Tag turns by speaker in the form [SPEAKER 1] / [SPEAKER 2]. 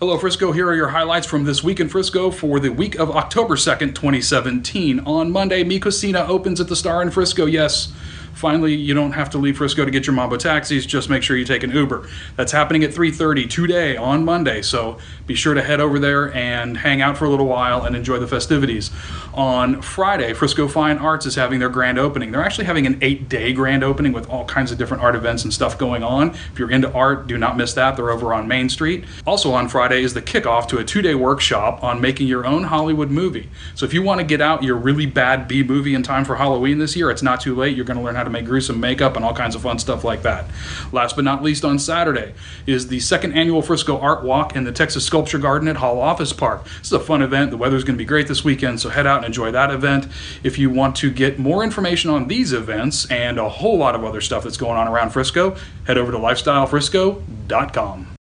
[SPEAKER 1] Hello, Frisco. Here are your highlights from this week in Frisco for the week of October 2nd, 2017. On Monday, Mi Cocina opens at the Star in Frisco. Yes, finally, you don't have to leave Frisco to get your Mambo taxis. Just make sure you take an Uber. That's happening at 3:30 today on Monday. So be sure to head over there and hang out for a little while and enjoy the festivities. On Friday, Frisco Fine Arts is having their grand opening. They're actually having an eight-day grand opening with all kinds of different art events and stuff going on. If you're into art, do not miss that. They're over on Main Street. Also on Friday is the kickoff to a two-day workshop on making your own Hollywood movie. So if you want to get out your really bad B movie in time for Halloween this year, it's not too late. You're going to learn how to make gruesome makeup and all kinds of fun stuff like that. Last but not least, on Saturday is the second annual Frisco Art Walk in the Texas Sculpture Garden at Hall Office Park. This is a fun event. The weather's going to be great this weekend, so head out and enjoy that event. If you want to get more information on these events and a whole lot of other stuff that's going on around Frisco, head over to lifestylefrisco.com.